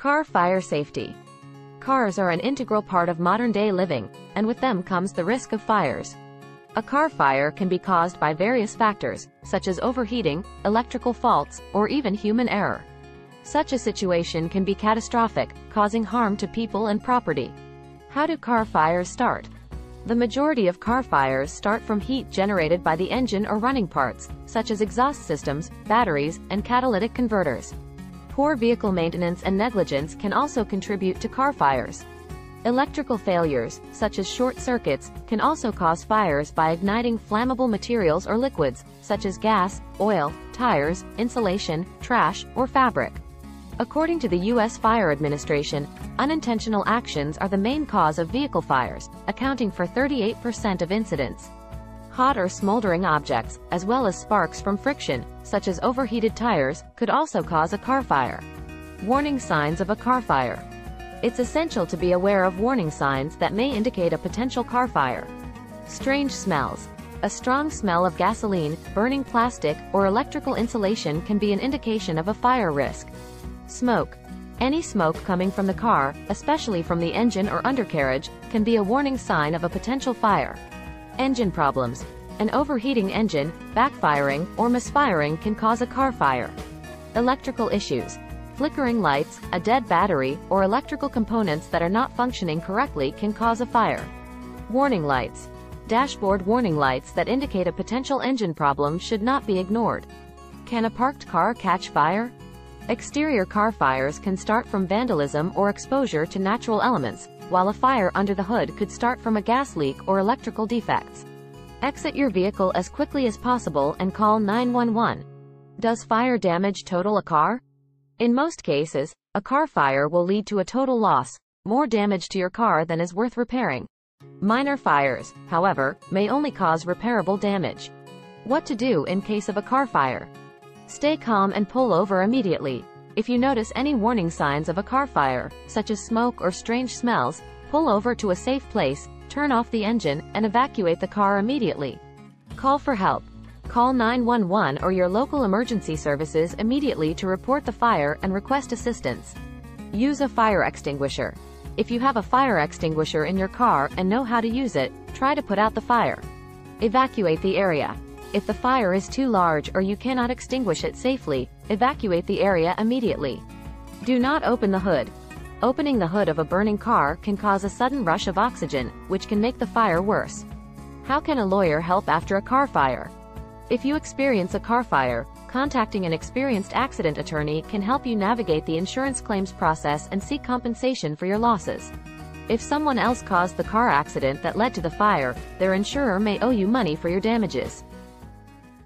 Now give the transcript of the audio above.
Car fire safety. Cars are an integral part of modern-day living, and with them comes the risk of fires. A car fire can be caused by various factors, such as overheating, electrical faults, or even human error. Such a situation can be catastrophic, causing harm to people and property. How do car fires start? The majority of car fires start from heat generated by the engine or running parts, such as exhaust systems, batteries, and catalytic converters. Poor vehicle maintenance and negligence can also contribute to car fires. Electrical failures, such as short circuits, can also cause fires by igniting flammable materials or liquids, such as gas, oil, tires, insulation, trash, or fabric. According to the U.S. Fire Administration, unintentional actions are the main cause of vehicle fires, accounting for 38% of incidents. Hot or smoldering objects, as well as sparks from friction, such as overheated tires, could also cause a car fire. Warning signs of a car fire. It's essential to be aware of warning signs that may indicate a potential car fire. Strange smells. A strong smell of gasoline, burning plastic, or electrical insulation can be an indication of a fire risk. Smoke. Any smoke coming from the car, especially from the engine or undercarriage, can be a warning sign of a potential fire. Engine problems. An overheating engine, backfiring, or misfiring can cause a car fire. Electrical issues. Flickering lights, a dead battery, or electrical components that are not functioning correctly can cause a fire. Warning lights. Dashboard warning lights that indicate a potential engine problem should not be ignored. Can a parked car catch fire? Exterior car fires can start from vandalism or exposure to natural elements, while a fire under the hood could start from a gas leak or electrical defects. Exit your vehicle as quickly as possible and call 911. Does fire damage total a car? In most cases, a car fire will lead to a total loss, more damage to your car than is worth repairing. Minor fires, however, may only cause repairable damage. What to do in case of a car fire? Stay calm and pull over immediately. If you notice any warning signs of a car fire, such as smoke or strange smells, pull over to a safe place, turn off the engine, and evacuate the car immediately. Call for help. Call 911 or your local emergency services immediately to report the fire and request assistance. Use a fire extinguisher. If you have a fire extinguisher in your car and know how to use it, try to put out the fire. Evacuate the area. If the fire is too large or you cannot extinguish it safely, evacuate the area immediately. Do not open the hood. Opening the hood of a burning car can cause a sudden rush of oxygen, which can make the fire worse. How can a lawyer help after a car fire? If you experience a car fire, contacting an experienced accident attorney can help you navigate the insurance claims process and seek compensation for your losses. If someone else caused the car accident that led to the fire, their insurer may owe you money for your damages.